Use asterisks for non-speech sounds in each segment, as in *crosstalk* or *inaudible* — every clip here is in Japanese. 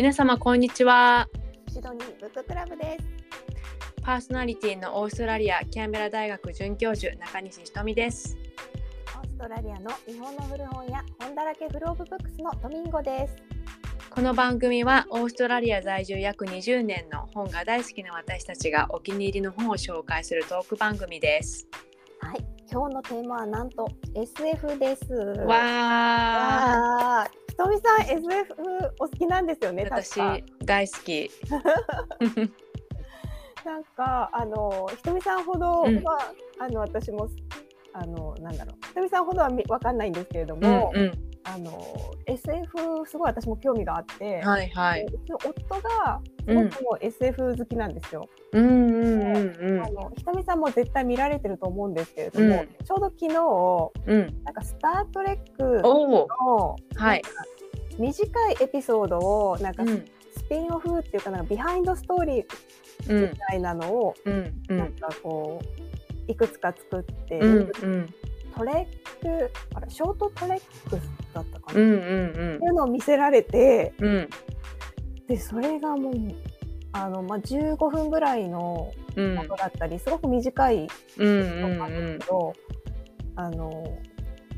皆様こんにちはシドニーブッククラブです。パーソナリティのオーストラリアキャンベラ大学准教授中西ひとみですオーストラリアの日本の古本屋本だらけフローブブックスのドミンゴです。この番組はオーストラリア在住約20年の本が大好きな私たちがお気に入りの本を紹介するトーク番組ですはい、今日のテーマはなんと SF です。わーひとみさん SF お好きなんですよね。私大好き *laughs* なんかあのひとみさんほどは、うんあの私もあのなんだろうひとみさんほどはみわかんないんですけれどうんも、うあの SF すごい私も興味があって。んはいはい夫がすごくもう SF 好きなんですよ。うんうんうんあのひとみさんも絶対見られてると思うんですけれども、うちょうど昨日うん。うんなんかスター・トレックのはい。短いエピソードをなんかうん。スピンオフっていうかなんかビハインドストーリーうん。みたいなのをうん。うん。なんかこういくつか作ってうんるうん。トレックあれショートトレックスだったかな、っうんうん。ていうのを見せられてうんうん。でそれがもうあの、まあ、15分ぐらいのうん。ものだったりすごく短いうんうとかなんんですけど、あの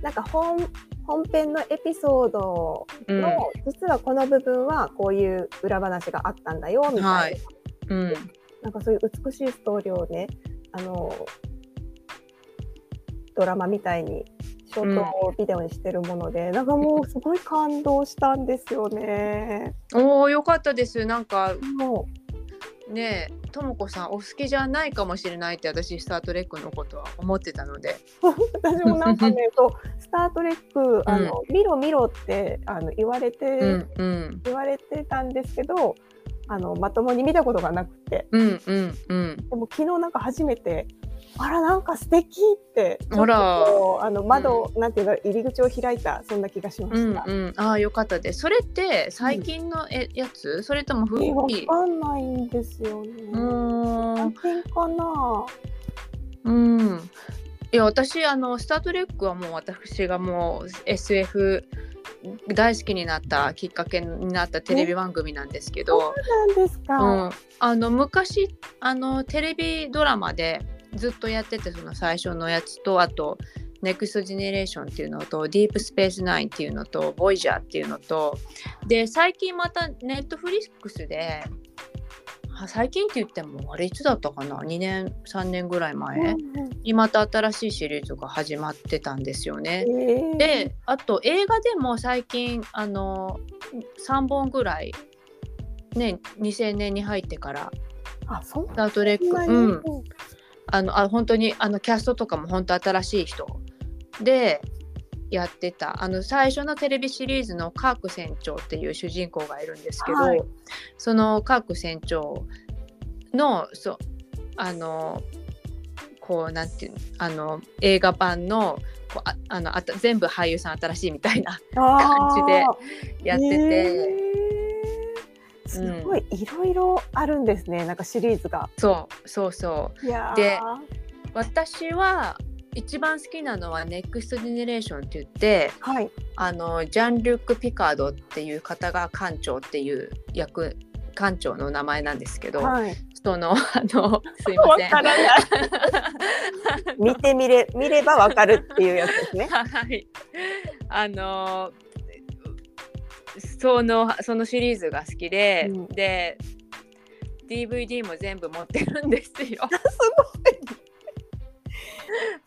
なんか本本編のエピソードうん。の、実はこの部分はこういう裏話があったんだよみたいな、はい。うん。なんかそういう美しいストーリーをねあのドラマみたいにショートビデオにしてるもので、なんかもうすごい感動したんですよね。おおよかったです。なんかもねえともこさんお好きじゃないかもしれないって私スター・トレックのことは思ってたので。う私もなんかねそう *laughs* スター・トレックあの、見ろ見ろってあの言われて、うんうん。言われてたんですけどあのまともに見たことがなくて。うんうんうん。でも昨日なんか初めてあらなんか素敵ってちょっとあらこうあの窓、なんていうの入り口を開いたそんな気がしまうんした。うんああよかったです。それって最近のえ、やつ？それとも古えわい？かんないんですよね。うーん。最近かな。うん。いや私あの「スター・トレック」はもう私がもう SF 大好きになったきっかけになったテレビ番組なんですけど、なんですか。うん、あの昔あのテレビドラマでずっとやっててその最初のやつとあと「ネクストジェネレーション」っていうのと「ディープスペースナイン」っていうのと「ボイジャー」っていうのとで最近またネットフリックスであ最近って言ってもあれいつだったかな？2年3年ぐらい前、にまた新しいシリーズが始まってたんですよね。え。ーであと映画でも最近あの3本ぐらいね2000年に入ってからあそん「スター・トレック」うん、あのあ本当にあのキャストとかも本当新しい人でやってた。あの最初のテレビシリーズのカーク船長っていう主人公がいるんですけど、はい。そのカーク船長のそあのこうなんていうのあの映画版のこうああのあた全部俳優さん新しいみたいな感じでやってて、えーすごいいろいろあるんですね、なんかシリーズが。そうそうそうで私は一番好きなのは「ネクストジェネレーション」って言ってはい。あのジャン・ルック・ピカードっていう方が艦長っていう役艦長の名前なんですけど、はい。そのあのすいません。*laughs* 見てみれ見ればわかるっていうやつですね。*laughs* はい。あのそのそのシリーズが好きで、うんで DVD も全部持ってるんですよ。*laughs*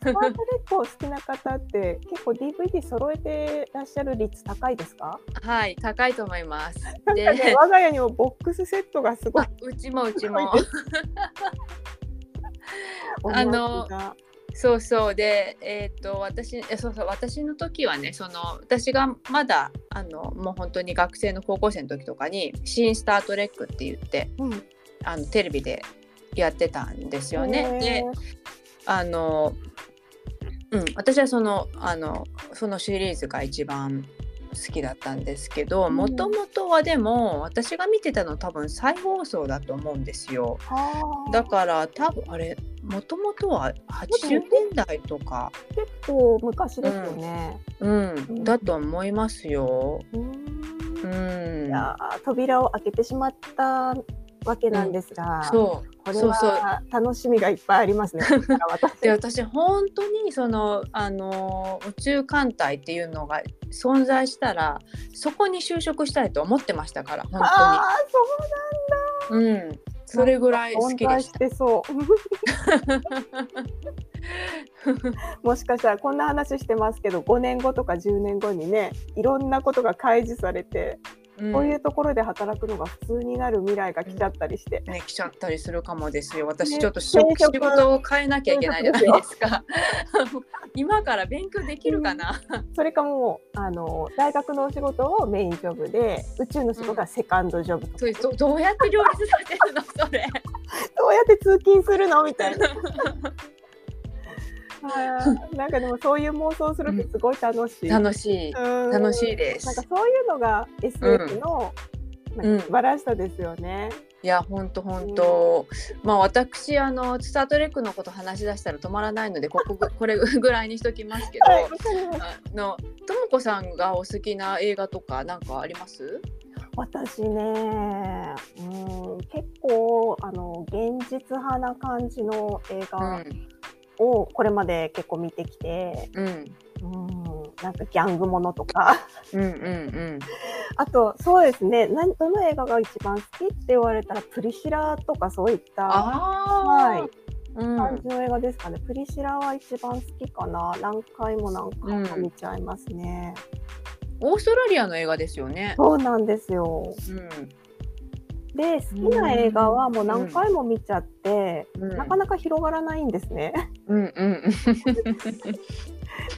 スタートレックを好きな方って結構 DVD 揃えてらっしゃる率高いですか？はい、高いと思います。なんかでね、我が家にもボックスセットがすごいあうちもうちも *laughs* *laughs* あのそうそう。でえっ、と私えそうそう私の時はねその私がまだあのもう本当に学生の高校生の時とかに「新スター・トレック」って言ってうん。あのテレビでやってたんですよね。であの、うん、私はそのあのそのシリーズが一番好きだったんですけどうん。もともとはでも私が見てたの多分再放送だと思うんですよ。はあ。だから多分あれもともとは80年代とか、結構昔ですよね。うん。ん。だと思いますよ。うーん。うん。いやー扉を開けてしまったわけなんですが、そうこれそうそうは楽しみがいっぱいありますね。*laughs* で私本当にそのあの宇宙艦隊っていうのが存在したらそこに就職したいと思ってましたから本ああ当にうんそれぐらいそうなんだ。好きでしたてそう。*laughs* もしかしたらこんな話してますけど5年後とか10年後にねいろんなことが開示されて、うんこういうところで働くのが普通になる未来が来ちゃったりして、ね、来ちゃったりするかもですよ。私ねちょっと仕事を変えなきゃいけないじゃないですか。*laughs* 今から勉強できるかな？それかもうあの大学のお仕事をメインジョブで宇宙の仕事はセカンドジョブとか、それどどうやって両立させるの？それ。*laughs* どうやって通勤するの？みたいな。*laughs* *laughs* なんかでもそういう妄想するとすごい楽しい。楽しいうん楽しいですなんか。そういうのが SF の、うんなんか素晴らしさですよね。いや本当本当。まあ私あのスタートレックのこと話し出したら止まらないのでここぐこれ *laughs* ぐらいにしときますけど。はい。あのともこさんがお好きな映画とかなんかあります？私ね、うん、結構あの現実派な感じの映う画んをこれまで結構見てきて、うんうん、なんかギャングものとか。うんうんあと、そうですね、なんどの映画が一番好きって言われたら、プリシラとかそういったあはいあ。うん感じの映画ですかね。プリシラは一番好きかな。何回も何回も見ちゃいますね。オーストラリアの映画ですよね。そうなんですよ。うんで、好きな映画はもう何回も見ちゃって、うん。なかなか広がらないんですね。うんうん。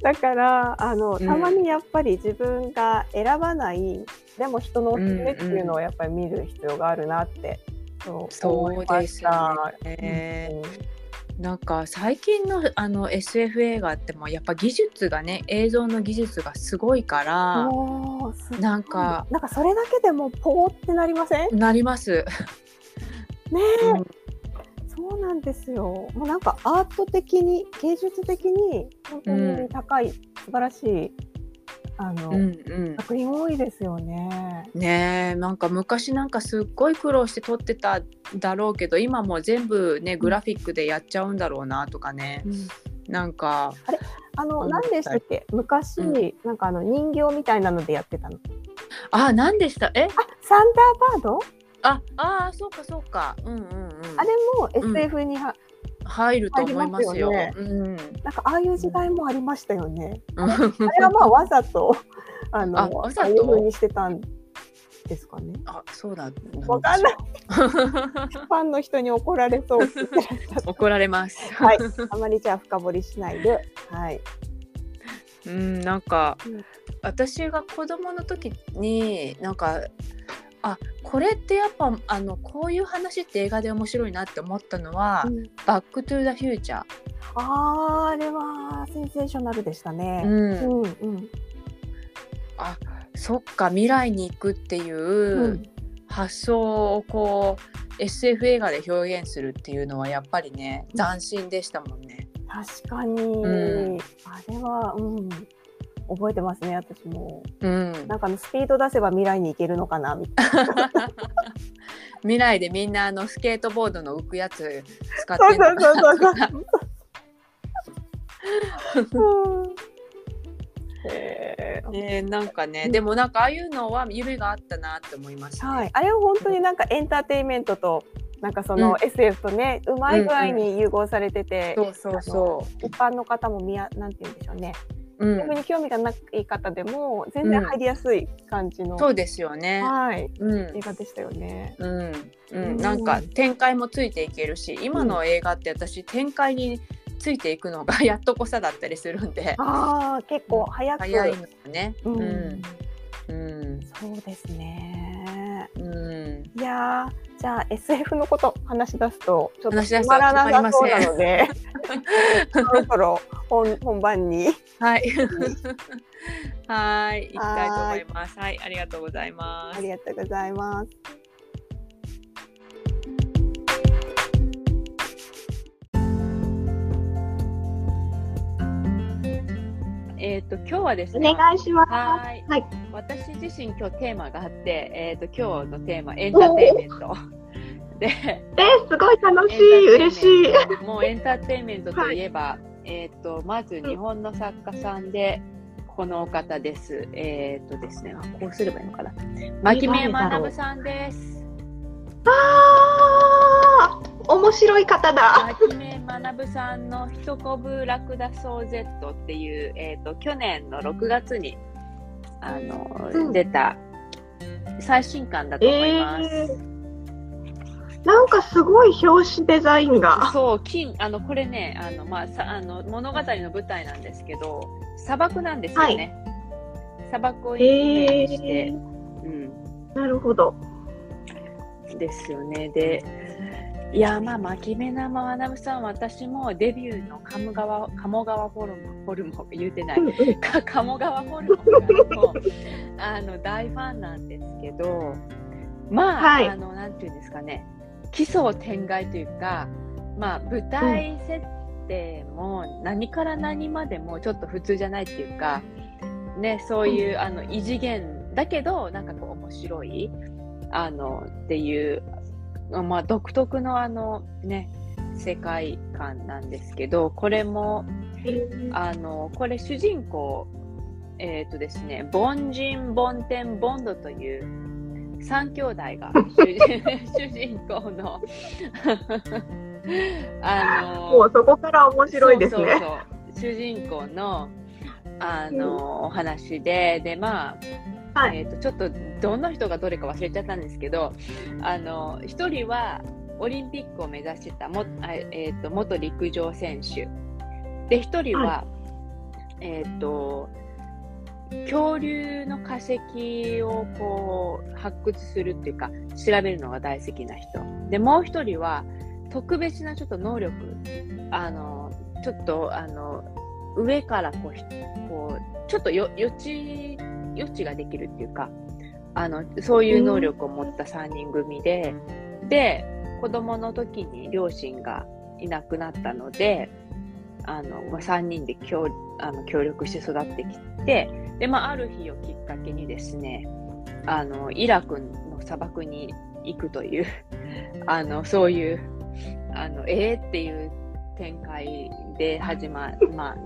だからあの、うん。たまにやっぱり自分が選ばないでも人のおすすめっていうのをやっぱり見る必要があるなって、そう思いまですよした。ね。うん。なんか最近のあの SF 映画ってもうやっぱ技術がね映像の技術がすごいからなんかなんかそれだけでもポーってなりません？ねなります。え、うん。そうなんですよ。もうなんかアート的に芸術的に本当に高い、素晴らしいあの、うんうん。作品多いですよね。ねえなんか昔なんかすっごい苦労して撮ってただろうけど今もう全部ねグラフィックでやっちゃうんだろうなとかねなんかあの思った何でしたっけ？昔、うん。なんかあの人形みたいなのでやってたの。あ何でした？え？あサンダーバード？ああーそうかそうか。うんうんうん。あれも SF には、入ると思いますよ。入りますうん。なんかああいう時代もありましたよね。うん。あれはまあわざとあのあわざと？にしてたんですかね。あそうだわかんない。*laughs* ファンの人に怒られそうって言ってらっしゃった。*laughs* 怒られます。はい。*laughs* あまりじゃあ深掘りしないで。はい。うんなんか、うん私が子供の時になんかあこれってやっぱあのこういう話って映画で面白いなって思ったのはうん「バック・トゥ・ザ・フューチャーあーあれはセンセーショナルでした」ね。うんうんうんあそっか未来に行くっていううん。発想をこう SF 映画で表現するっていうのはやっぱりね斬新でしたもんね。確かに、うん。あれは、うん、覚えてますね私も。うん、なんかスピード出せば未来に行けるのかなみたいな。*laughs* 未来でみんなあのスケートボードの浮くやつ使ってんのかなへー。ねなんかねでもなんかああいうのは夢があったなって思いました、はい、あれは本当になんかエンターテインメントとなんかその SF とね、うまい具合に融合されてて、そうそうそ一般の方もみやなんて言うんでしょうね、う、う逆ん、に興味がない方でも全然入りやすい感じの、そうですよね。はい。うん。映画でしたよね。うん。ううんん、なんか展開もついていけるし今の映画って私展開についていくのが *laughs* やっとこさだったりするんでああ結構早く、早いのよね。ううんんうんそうですね。うんいやーじゃあ SF のこと話し出すとちょっと止まらなさそうな止ので *laughs* そろそろ本本番に。はい *laughs* はい行きたいと思います。はいありがとうございますあり。がとうございます。えっ、と今日はですね。お願いします。はい。はい私自身今日テーマがあって、えっ、と今日のテーマエンターテインメント。*laughs* で、えー、すごい楽しい、嬉しい。い。もうエンターテインメントといえば、えっ、とまず日本の作家さんで。このお方です。えっ、とですね、あこうすればいいのかな。牧目学さんです。あー面白い方だ。牧目学さんの「ひとこぶラクダソー Z」っていう、えー、と去年の6月にあの、うん出た最新刊だと思います。えなんかすごい表紙デザインが。そう金あのこれねあの、まあ、さあの物語の舞台なんですけど砂漠なんですよね。砂漠をイメージして、えうん、なるほど。ですよね。で、いや、まあ、牧目生学さん、私もデビューの鴨川鴨川ホルモン、ホルモン言うてない、鴨川ホルモンあの大ファンなんですけど、まあ、はい。あの、なんていうんですかね、奇想天外というか、まあ、舞台設定も何から何までもちょっと普通じゃないっていうか、ね、そういう、あの異次元だけど、なんかこう面白い。あのっていう、まあ、独特のあのね世界観なんですけどこれもあのこれ主人公えっ、とですねボンジン・ボンドという3兄弟が主人 *laughs* 主人公の *laughs* あのもうそこから面白いですね。主人公のあの、お話ででまあはいえー、とちょっとどの人がどれか忘れちゃったんですけどあの1人はオリンピックを目指してたもあ、えー、と元陸上選手。で1人は、はえっ、と恐竜の化石をこう発掘するっていうか調べるのが大好きな人。でもう1人は特別なちょっと能力あのちょっとあの上からこうひこうちょっとよ予知予知ができるっていうかあのそういう能力を持った3人組で、で子供の時に両親がいなくなったのであの、3人で協あの協力して育ってきてで、まあ、ある日をきっかけにですねあのイラクの砂漠に行くという *laughs* あのそういうあのえーっていう展開で始ままあ、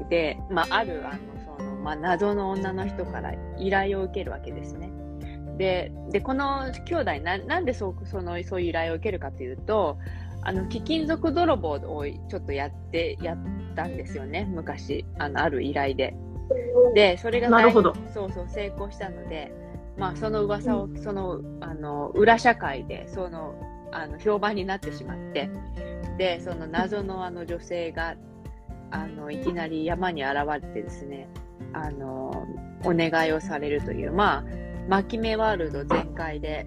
まあ、あるあの、まあ、謎の女の人から依頼を受けるわけですね。ででこの兄弟ななんでそうそのそういう依頼を受けるかというとあの貴金属泥棒をちょっとやってやったんですよね昔あのある依頼で。でそれがなるほどそうそう成功したので、まあ、その噂を、そのあの裏社会でそのあの評判になってしまってでその謎のあの女性があのいきなり山に現れてですねあのお願いをされるというまあ巻き目ワールド全開で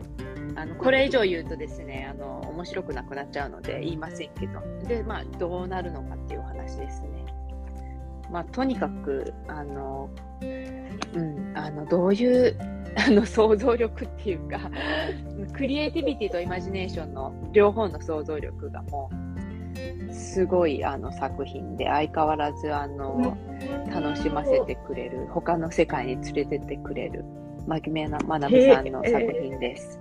あのこれ以上言うとですねあの面白くなくなっちゃうので言いませんけどで、まあ、どうなるのかっていうお話ですね。まあ、とにかくあの、うん、あのどういう *laughs* あの想像力っていうかクリエイティビティとイマジネーションの両方の想像力がもうすごいあの作品で相変わらずあの楽しませてくれる他の世界に連れてってくれる真面目な学さんの作品です。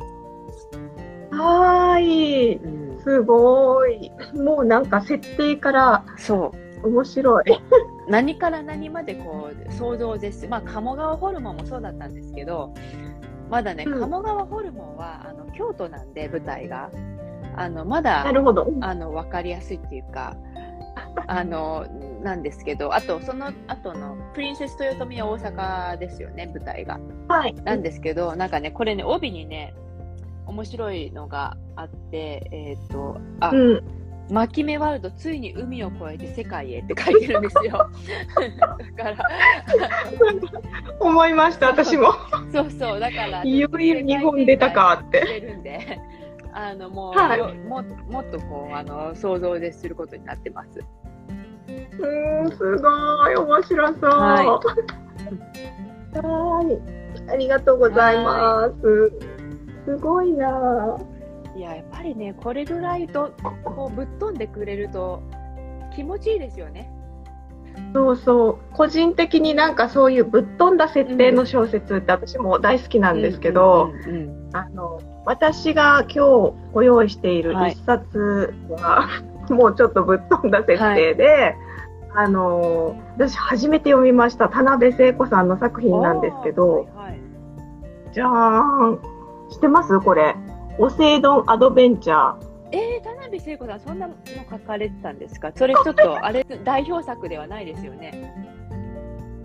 はーい。うん、すごい。もうなんか設定からそう面白い。*laughs* 何から何までこう想像を絶すまあ鴨川ホルモンもそうだったんですけどまだね、うん鴨川ホルモンはあの京都なんで舞台があのまだなるほど。あの分かりやすいっていうかあのなんですけどあとその後の「プリンセス豊臣」は大阪ですよね舞台が。はい。なんですけどなんかねこれね帯にね面白いのがあってえっ、とあ、うん。巻目ワールドついに海を越えて世界へって書いてるんですよ。だから思いました、私も。そうそうだからいよいよ日本出たかって *laughs* してるんであのもう、はいよももっとこうあの想像ですることになってます。うん、すごい面白そう。ははい。ありがとうございます。すごいな。いややっぱりねこれぐらいとこうぶっ飛んでくれると気持ちいいですよね。そうそう個人的になんかそういうぶっ飛んだ設定の小説って私も大好きなんですけど、あの私が今日ご用意している一冊は、*laughs* もうちょっとぶっ飛んだ設定で、あの私初めて読みました田辺聖子さんの作品なんですけど、はいはい。じゃーん。知ってます？これ「オセイドンアドベンチャー」えー、田辺聖子さん、そんなの書かれてたんですか？それちょっと、あれ、代表作ではないですよね。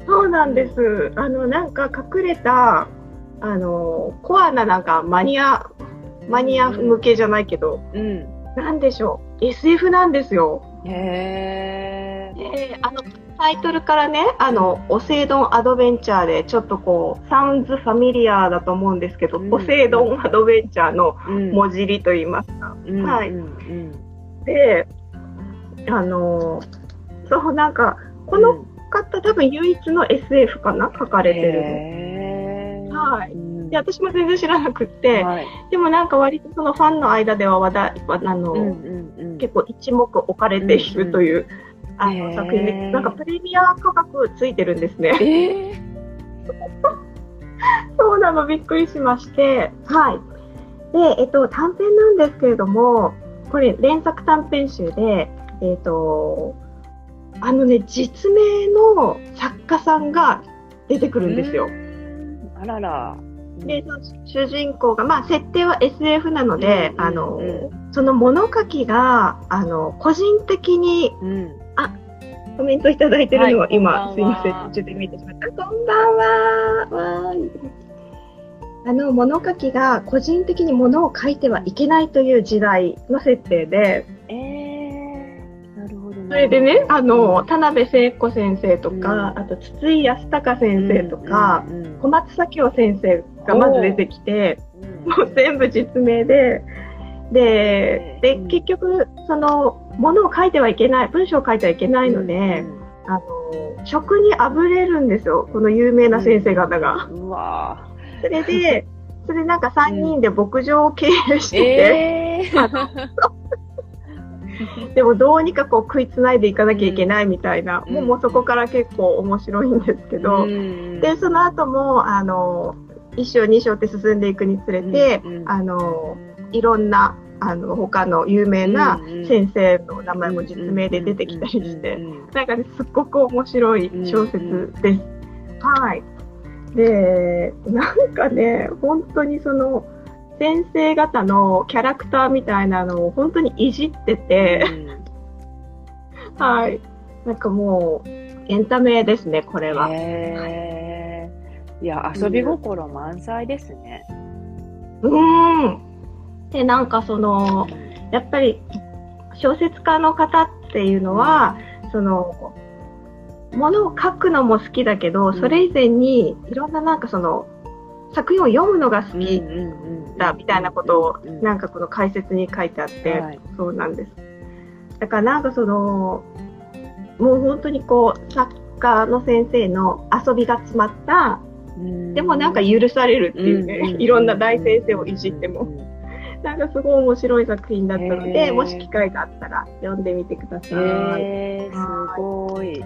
そうなんです。あの、なんか隠れた、あの、コアななんかマニア、マニア向けじゃないけど、うん。なんでしょう。SF なんですよ。へー。で、あの、タイトルからね、あの、オセイドンアドベンチャーで、ちょっとこう、サウンズファミリアだと思うんですけど、うんポセイドンアドベンチャーのうん文字りと言いますか。うんはいうんうんで、あの、そう、なんか、この方、多分唯一の SF かな？書かれてるはい。うん。で私も全然知らなくって、はい。でもなんか割とそのファンの間では話題あの、うんうんうん。結構一目置かれているという、あへー。の作品でなんかプレミア価格ついてるんですね。えー。*laughs* そうなのびっくりしまして、はい。で、えっと短編なんですけれども、これ連作短編集で、えっとあのね実名の作家さんが出てくるんですよ。うんあらら。で、主人公が、まあ、設定は SF なので、あの、うその物書きが、あの、個人的にうん。コメントいただいてるのは、はい今、すいません、途中で見てしまった。こんばんは。わあの、物書きが個人的に物を書いてはいけないという時代の設定で。それでね、あの、うん。田辺聖子先生とか、うん。あと、筒井康隆先生とか、小松左京先生がまず出てきて、うん。もう全部実名で、で、でうん、結局、その、ものを書いてはいけない、文章を書いてはいけないので、あの、職にあぶれるんですよ、この有名な先生方が。うわそれで、それでなんか3人で牧場を経営しーてて、えー、*laughs* でもどうにかこう食いつないでいかなきゃいけないみたいな、うん。もうもうそこから結構面白いんですけど、ん。で、その後も、あの、1章2章って進んでいくにつれて、うんうんあの、いろんな、あの、他の有名な先生の名前も実名で出てきたりして、なんかね、すっごく面白い小説です。はい。で、なんかね、本当にその、先生方のキャラクターみたいなのを本当にいじってて、はい。なんかもう、エンタメですね、これは。へーいや、遊び心満載ですね。うーん。で、なんかその、やっぱり小説家の方っていうのは、その、ものを書くのも好きだけど、んそれ以前にいろんななんかその、作品を読むのが好きだみたいなことを、なんかこの解説に書いてあって、はいそうなんです。だからなんかその、もう本当にこう、作家の先生の遊びが詰まった、でもなんか許されるっていうね、いろんな大先生をいじっても。なんかすごい面白い作品だったのへで、ーもし機会があったら読んでみてください。すごい。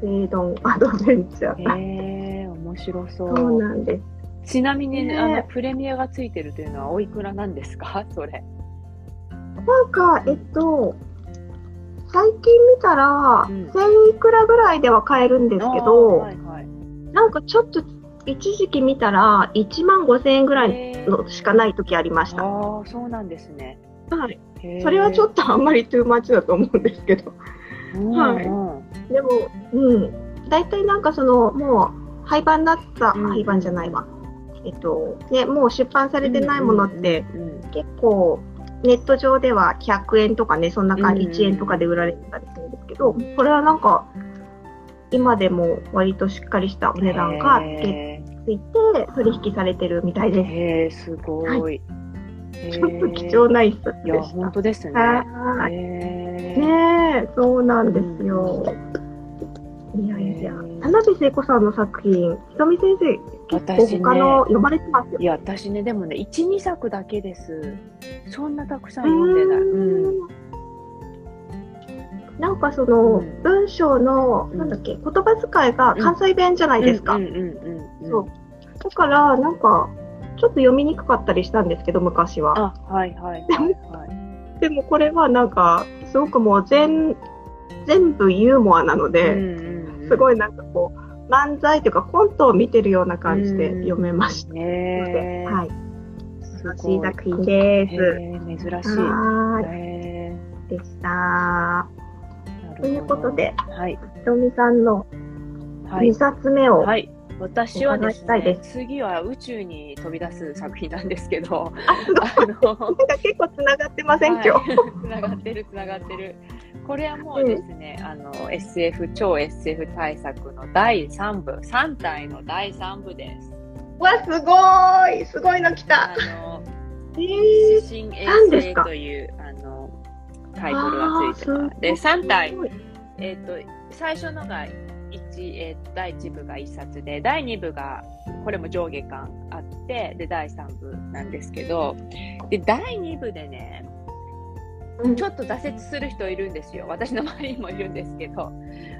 セイドンアドベンチャー。面白そそうう。なんです。ちなみに、ねあのプレミアがついてるというのはおいくらなんですか？それ。なんか、えっと、最近見たら、うん1000いくらぐらいでは買えるんですけど、はいはいなんかちょっと、一時期見たら、1万5千円ぐらいのしかない時ありました。ああ、そうなんですね。はい。それはちょっとあんまりトゥーマッチだと思うんですけど。うんはいうんでも、うん。大体なんかその、もう、廃盤になった、うん廃盤じゃないわ。えっと、ね、もう出版されてないものって、結構、ネット上では100円とかね、そんな感じ、うん1円とかで売られてたりするんですけど、これはなんか、今でも割としっかりしたお値段がつついて取引されてるみたいーです。へーすごい。ちょっと貴重な一冊でした。本当ですね。ねえ、そうなんですよ。いやいやへ、ー田辺聖子さんの作品、ひとみ先生、結構他の読まれてますよ。いや、私ね、でもね、1、2作だけです。そんなたくさん読んでない。うん。うなんかその、うん文章の、うんなんだっけ、言葉遣いが関西弁じゃないですか。うんうんうんうんそう。だから、なんか、ちょっと読みにくかったりしたんですけど、昔は。あ、はいはいはいはい。でもこれはなんか、すごくもう全、全部ユーモアなので、すごいいなんかこう、漫才というかコントを見てるような感じで読めましたので、ねはい。す楽しい作品です。珍しい。はーい。へでした。ということで、はい。ひとみさんのはい2。冊目を、はい。私はですね、次は宇宙に飛び出す作品なんですけど、あ、の、なんか結構つながってません、今日。つながってるつながってる。これはもうですね、あの SF 超 SF 大作の第3部3体の第3部です。わ、すごい。すごいの来た。あのえ指ー、針衛星というあのタイトルがついてます。で3体えっ、と最初のが一えー第1部が1冊で第2部がこれも上下巻あってで第3部なんですけどで第2部でねうんちょっと挫折する人いるんですよ。私の周りにもいるんですけど、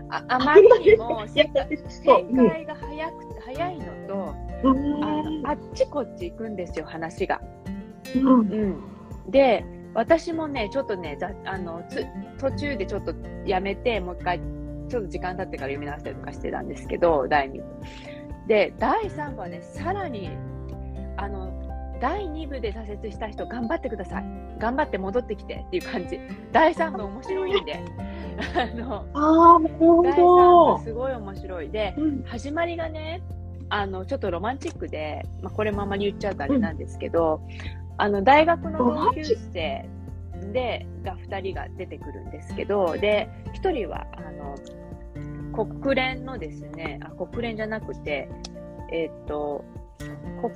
ああまりにもいや展そう展開が早く早いのと、うんあのあっちこっち行くんですよ、話が。うんうん、で、私もね、ちょっとね、ざあのつ途中でちょっとやめて、もう一回、ちょっと時間経ってから読み直したりとかしてたんですけど、第2部。で、第3部はね、さらに、あの、第2部で挫折した人、頑張ってください。頑張って戻ってきてっていう感じ。第3部面白いんで。あの、ああ、なるほ第3ど部。すごい面白い。で、うん始まりがね、あの、ちょっとロマンチックで、まあ、これもあんまり言っちゃうとあれなんですけど、あの、大学の同級生で、が2人が出てくるんですけど、で、1人は、あの、国連のですね、あ、国連じゃなくて、えっ、と、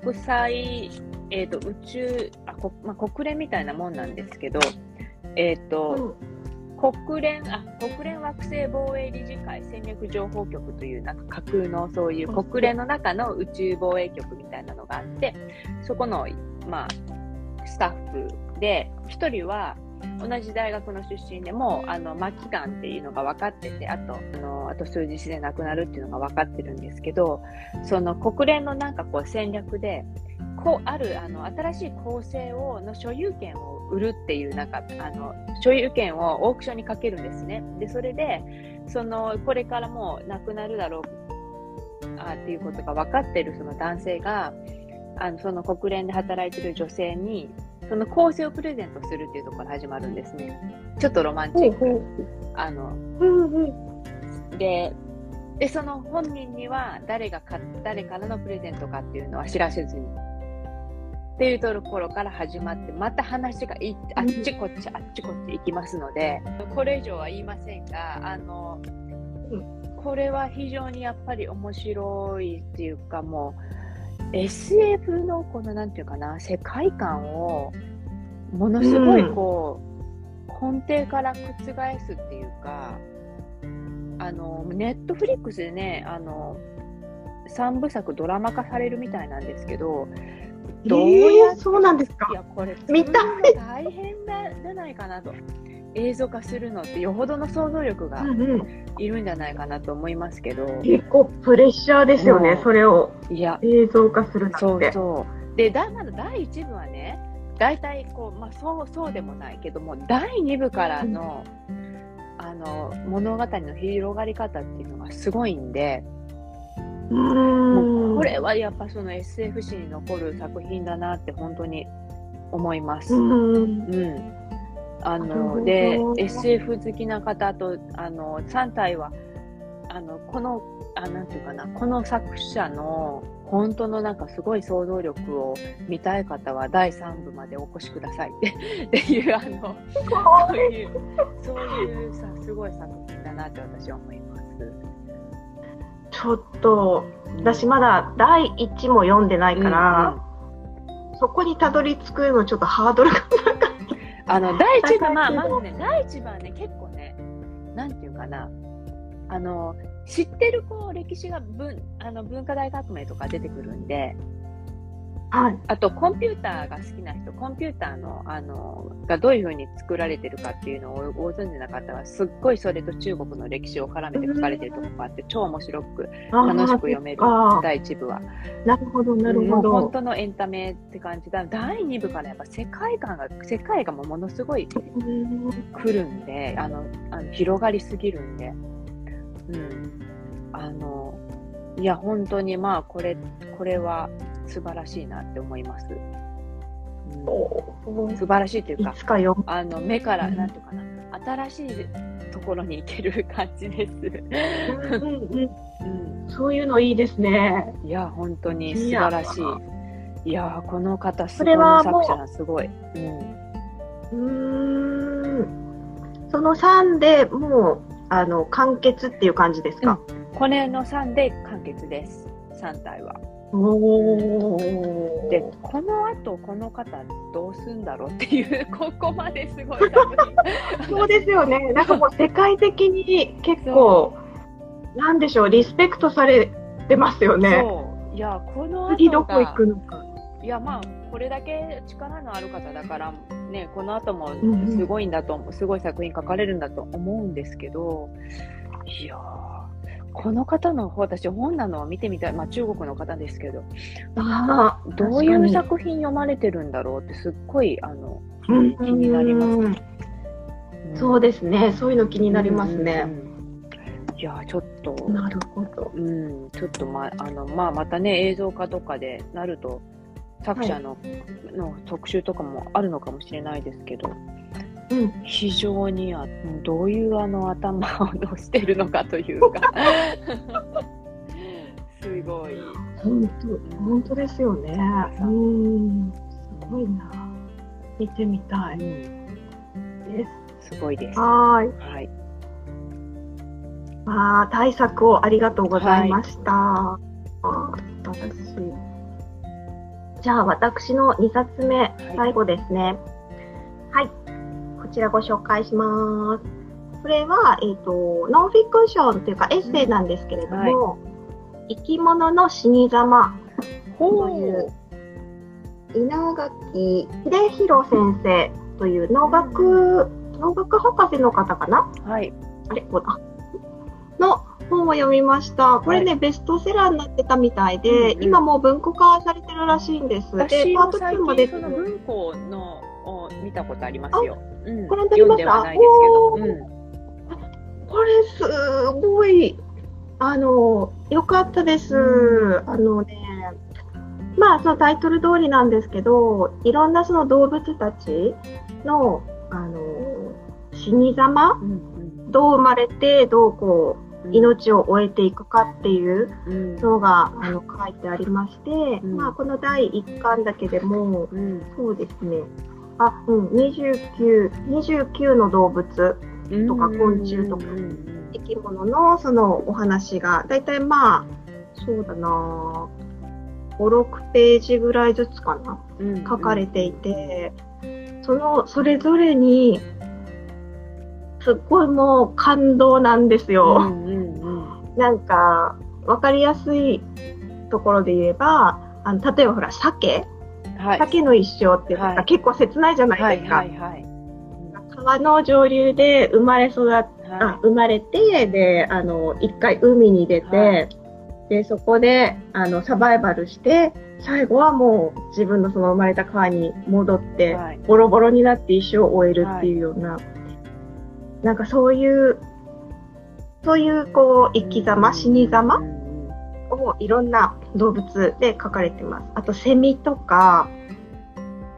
国際、えっ、と、宇宙、あ、こまあ、国連みたいなもんなんですけど、えっ、と、国連あ国連惑星防衛理事会戦略情報局というなんか架空のそういう国連の中の宇宙防衛局みたいなのがあってそこの、まあ、スタッフで1人は同じ大学の出身でもあの末期がんっていうのが分かっててあとあのあと数日で亡くなるっていうのが分かってるんですけどその国連のなんかこう戦略でこうあるあの新しい構成をの所有権を売るっていうなんかあの所有権をオークションにかけるんですね。でそれでそのこれからもうなくなるだろうあっていうことが分かってるその男性があのその国連で働いてる女性にその構成をプレゼントするっていうところから始まるんですね。ちょっとロマンチック。あのででその本人には誰がか誰からのプレゼントかっていうのは知らせずにっていうところから始まってまた話がいあっちこっちあっちこっち行きますのでこれ以上は言いませんがあのこれは非常にやっぱり面白いっていうかもう SF のこのなんていうかな世界観をものすごいこう、根底から覆すっていうかあのネットフリックスでねあの3部作ドラマ化されるみたいなんですけどどうやってえーそうなんですか？いやこれ大変だじゃないかなと映像化するのってよほどの想像力がうんうん。いるんじゃないかなと思いますけど、結構プレッシャーですよね、う。んそれを。いや。映像化するなんて。そうそう。でだまだ第1部はね大体こう、まあ、そうそうでもないけども第2部からの,、あの物語の広がり方っていうのがすごいんで、うん。これはやっぱその SF 史に残る作品だなって本当に思います。うん。うん、あので SF 好きな方とあの3体はあのこのあなんていうかなこの作者の本当のなんかすごい想像力を見たい方は第3部までお越しください。っ *laughs* てっていうあのそういうそういうさすごい作品だなって私は思います。ちょっと私まだ第1も読んでないから、そこにたどり着くのちょっとハードルがあの第一部まあまずね第一部はね結構ねなんていうかなあの知ってるこう歴史が文あの文化大革命とか出てくるんではい。あとコンピューターが好きな人、コンピューターのあのがどういうふうに作られてるかっていうのをご存知な方は、すっごいそれと中国の歴史を絡めて書かれてるところがあって、超面白く楽しく読める第1部は。なるほど、なるほもう本ど。当のエンタメって感じだ。第2部からやっぱ世界観が、世界がもうものすごいうん来るんで、あの、あの広がりすぎるんで。うん。あの、いや、本当にまあ、これ、これは素晴らしいなって思います。うんお素晴らしいといういか。あの、目から、うんなんていうかな、新しいところに行ける感じです。うんうんうん。そういうのいいですね。いや、本当に素晴らしい。いやー、この方、すそごい作者さん、すごい。うん。うーん。その3でもう、あの、完結っていう感じですか、これの3で完結です。3体は。で、この後、この方、どうすんだろうっていう、*laughs* ここまですごい。そうですよね。なんかもう世界的に結構、なんでしょう、リスペクトされてますよね。いや、この次どこ行くのか。いや、まあ、これだけ力のある方だから、ね、この後もんうんすごいんだと思う、すごい作品書かれるんだと思うんですけど、いやー、この方の方、私、本なのを見てみたい、まあ、中国の方ですけど、ああ、どういう確作品読まれてるんだろうって、すっごい、あの、気になります。うん。そうですね。そういうの気になりますね。いやー、ちょっと、なるほど。うん、ちょっとまあの、まあ、またね、映像化とかでなると、作者の,、の特集とかもあるのかもしれないですけど、うん。非常にあどういうあの頭をしてるのかというか、*laughs* すごい。本当、本当ですよね。うん。すごいな。見てみたいです。すごいです。はーい。はい。ああ、対策をありがとうございました。あー素晴らしい。じゃあ、私の2冊目、最後ですね。はい。こちらご紹介します。これは、えっ、と、ノンフィクションというかエッセイなんですけれども、生き物の死に様という稲垣秀弘先生という農学、農学博士の方かな？はい。あれ？こうだ。の本を読みました。これね、ベストセラーになってたみたいで、うんうん今もう文庫化されてるらしいんです。で、私パートも最2も出てる。の文庫のを見たことありますよ。うん、ご覧になりました？読んではないですけど。これすごい、あの、良かったです。あのね、まあ、そのタイトル通りなんですけど、いろんなその動物たちの、あの、死に様うん。うん。どう生まれて、どうこう、うん。命を終えていくかっていううん。のがあの書いてありまして、うん。まあ、この第1巻だけでも、うん。そうですね、あ、うん、29、29の動物、うんとか昆虫とかうん生き物のそのお話が、だいたいまあ、そうだな5、6ページぐらいずつかな、うん書かれていて、その、それぞれに、すっごいもう感動なんですよ。うんうんうん *laughs* なんか、わかりやすいところで言えば、あの例えばほら、鮭はい。鮭の一生ってはい。か結構切ないじゃなはいいですか。はいはい。川の上流で生まれ育っあは生まれて、で、あの、一回海に出て、はい。で、そこで、あの、サバイバルして、最後はもう自分のその生まれた川に戻って、はい。ボロボロになって一生を終えるっていうような、なんかそういう、そういうこう、生き様、死に様をいろんな動物で書かれてます。あとセミとか、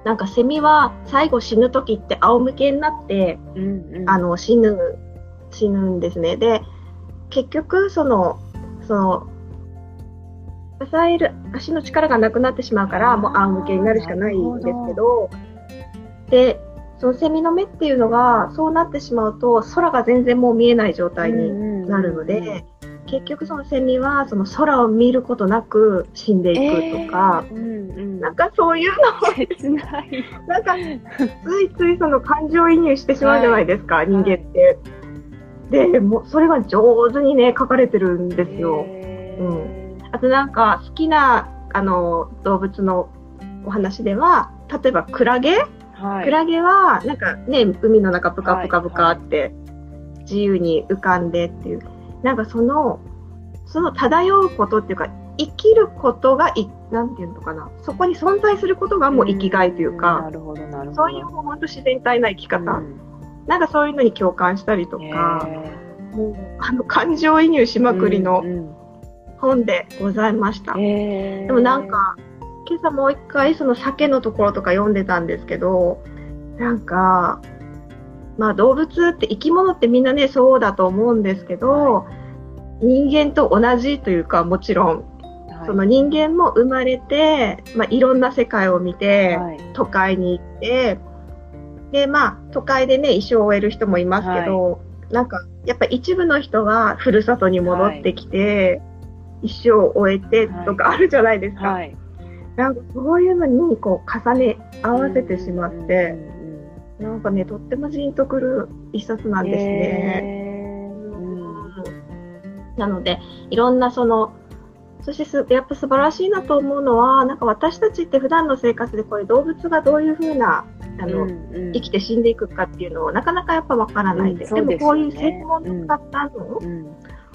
なんかセミは最後死ぬ時って仰向けになって、うんうんあの死ぬ、死ぬんですね。で、結局その、その、支える足の力がなくなってしまうから、もう仰向けになるしかないんですけど、で、そのセミの目っていうのが、そうなってしまうと、空が全然もう見えない状態になるので、結局そのセミはその空を見ることなく死んでいくとか、えーうんうん。なんかそういう切ない。の、なんかついついその感情移入してしまうじゃないですか、人間って。で、もうそれが上手にね、書かれてるんですよ。へー。うん。あとなんか好きなあの動物のお話では例えばクラゲ、はい。クラゲはなんかね海の中プカプカプカって自由に浮かんでっていう、なんかそのその漂うことっていうか生きることがいなんていうのかな。そこに存在することがもう生きがいというなか、るほどなるほど。そういう本当自然体な生き方、うん。なんかそういうのに共感したりとへか、ー。もうあの感情移入しまくりのうん本でございました。うんへー。でもなんか、今朝もう一回その鮭のところとか読んでたんですけど、なんか、まあ動物って生き物ってみんなね、そうだと思うんですけど、人間と同じというか、もちろん、はい。その人間も生まれて、まあいろんな世界を見て、はい。都会に行って、で、まあ都会でね、一生を終える人もいますけど、なんか、やっぱ一部の人はふるさとに戻ってきて、一生を終えてとかあるじゃないですか。はい。なんかそういうのにこう重ね合わせてしまって、なんかね、とってもジーンとくる一冊なんですね。へー。うんなので、いろんなその、そしてすやっぱ素晴らしいなと思うのは、なんか私たちって普段の生活でこれ動物がどういうふうな、あの、うんうん。生きて死んでいくかっていうのをなかなかやっぱわからない。で、うんでねでもこういう専門の方の、うん。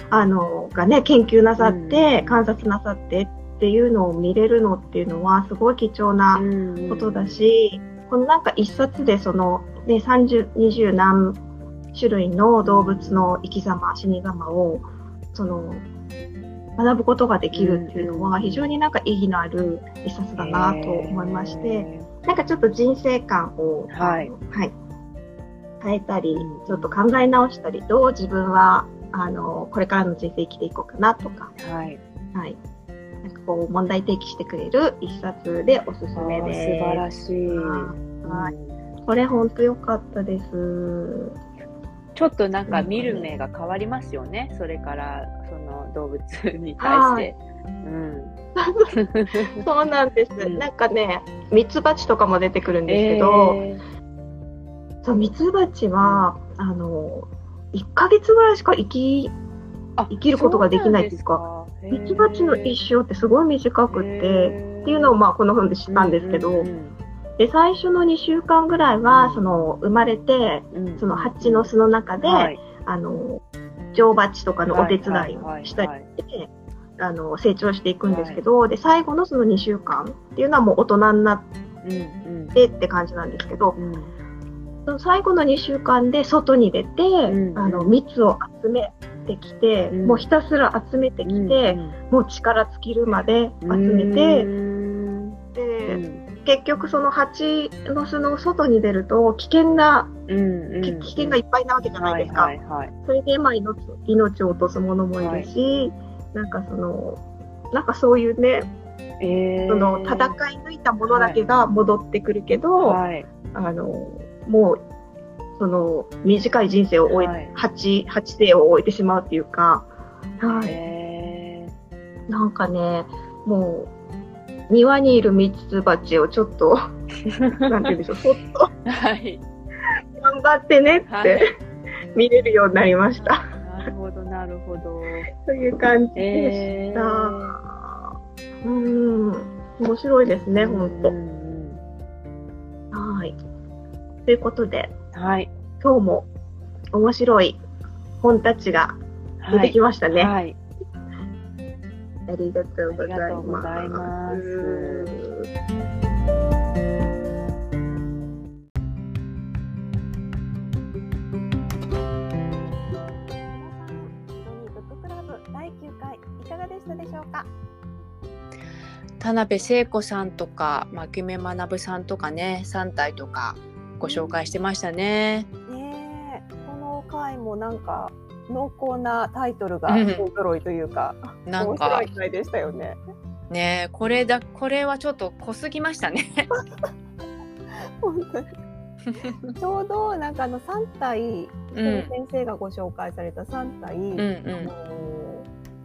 あの、がね、研究なさって、うん観察なさってっていうのを見れるのっていうのはすごい貴重なうん。ことだし、このなんか一冊でその、ね、30、20何種類の動物の生き様、死に様を、その、学ぶことができるっていうのは非常になんか意義のある一冊だなと思いまして、へなんかちょっと人生観を、はい。はい、変えたりうん、ちょっと考え直したり、どう自分は、あの、これからの人生生きていこうかなとか、ーはい。はい。なんかこう問題提起してくれる一冊でおすすめです。素晴らしい。はい。うんこれ本当良かったです。ちょっとなんか見る目が変わりますよね、それからその動物に対して。うん、*laughs* そうなんです。うん。なんかね、ミツバチとかも出てくるんですけど、えそうミツバチはあの1ヶ月ぐらいしか生き生きることができないっていうか、ミツバチの一生ってすごい短くって、っていうのをまあこの本で知ったんですけど、で最初の2週間ぐらいは、うん。その生まれてその蜂の巣の中で、はい。あの女王蜂とかのお手伝いをしたりはいして、あの成長していくんですけど、で最後のその2週間っていうのはもう大人になってって感じなんですけど、最後の2週間で外に出て、ん。あの蜜を集めてきて、うん。もうひたすら集めてきて、うんもう力尽きるまで集めうて、ん。でうん結局その蜂の巣の外に出ると危険な、危険がいっぱいなわけじゃないですか。はいはいはい。それでまあ命命を落とすものもいるし、なんかそのなんかそういうね、えー。その戦い抜いたものだけが戻ってくるけど、はい。あのもうその短い人生を終え、はい。八八生を終えてしまうっていうか、はい、えなんかねもう庭にいるミツバチをちょっと *laughs* なんて言うんでしょうそっと。ーはい。頑張ってねって、はい。見れるようになりました。なるほどなるほど。という感じでえーした。うん、面白いですね、本うん当。ということで、はい今日も面白い本たちが出てきましたね。はいありがとうございありがとうごま。ざいますブッククラブ第9回いかがでしたでしょうか？田辺聖子さんとか牧目学さんとかね3体とかご紹介してましたね。ねえ、この回もなんか濃厚なタイトルがうん大揃いというか、面なんか白い回でしたよね。ねこれだこれはちょっと濃すぎましたね。*laughs* ちょうどなんかあの3体、うん先生がご紹介された3体、うんあうんの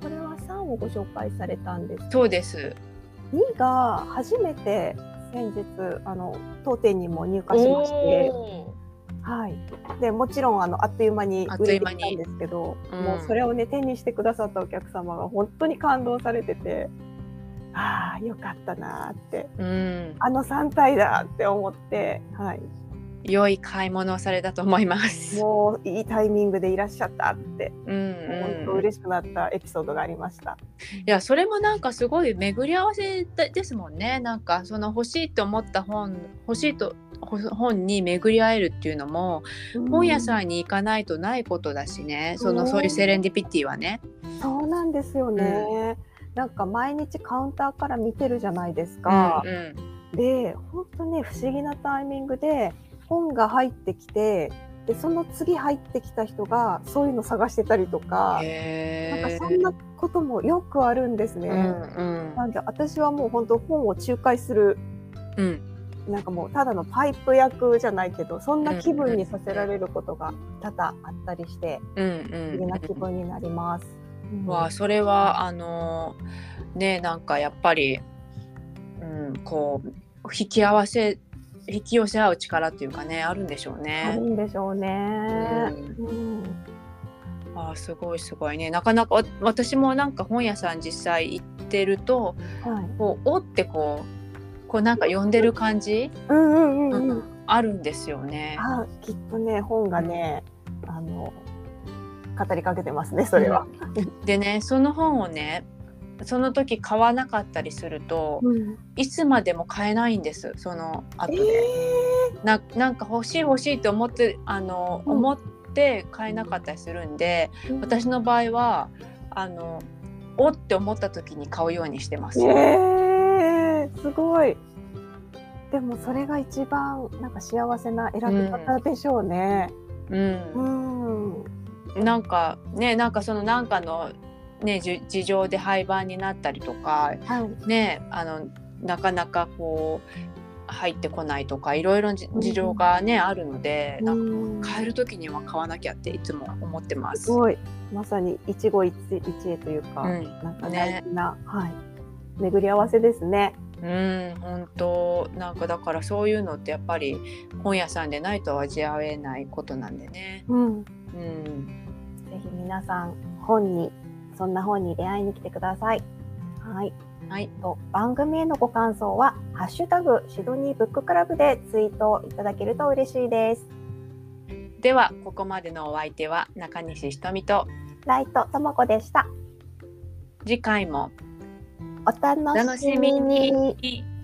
これは3をご紹介されたんですそうです。2が初めて先日あの当店にも入荷しまして、おはい、でもちろんあのあっという間に売れてきたんですけど、うんもうそれをね手にしてくださったお客様が本当に感動されてて、ああよかったなーって。うん、あの3体だって思って、はい、良い買い物をされたと思います。もういいタイミングでいらっしゃったって、うん本当うん、い嬉しくなったエピソードがありました。やそれもなんかすごい巡り合わせでですもんねなんかその欲しいと思った本欲しいとほ本に巡り合えるっていうのも本屋んさんに行かないとないことだしね、そのうんそういうセレンディピティはね。そうなんですよね。なんか毎日カウンターから見てるじゃないですか。うんうんで本当ね不思議なタイミングで本が入ってきてでその次入ってきた人がそういうの探してたりとか、なんかそんなこともよくあるんですね。うんうん。なんで私はもう本当本を仲介するうん。なんかもうただのパイプ役じゃないけどそんな気分にさせられることが多々あったりしてうん不思議な気分になります。うん。わあそれはあのねなんかやっぱり、うん、こう引き合わせ引き寄せ合う力っていうかねあるんでしょうあるね。んでしょうね。うんああすごいすごいねなかなかわ私もなんか本屋さん実際行ってるとはい。こうおってこうこうなんか読んでる感じ、うんうんうん。あるんですよね。あきっとね本がね、あの語りかけてますねそれは。でねその本をねその時買わなかったりするとうんいつまでも買えないんですその後えで。ななんか欲しい欲しいと思ってあの、うん思って買えなかったりするんでー私の場合はあのおって思った時に買うようにしてます。えー、すごい。でもそれが一番なんか幸せな選び方でしょうね。う、うんん。なんかねなんかそのなんかの、ね、じ事情で廃盤になったりとかはい。ねあのなかなかこう入ってこないとかいろいろじ事情がね、あるのでなんかうん買える時には買わなきゃっていつも思ってますす。ごい。まさに一期一一会というか、うんなんかね大事な、はい巡り合わせですね。うん、本当なんかだからそういうのってやっぱり本屋さんでないと味わえないことなんでね。うん。うん、ぜひ皆さん本にそんな本に出会いに来てください。はい。はい、と番組へのご感想はハッシュタグシドニーブッククラブでツイートいただけると嬉しいです。ではここまでのお相手は中西ひとみとライトともこでした。次回もお楽ししみ。に。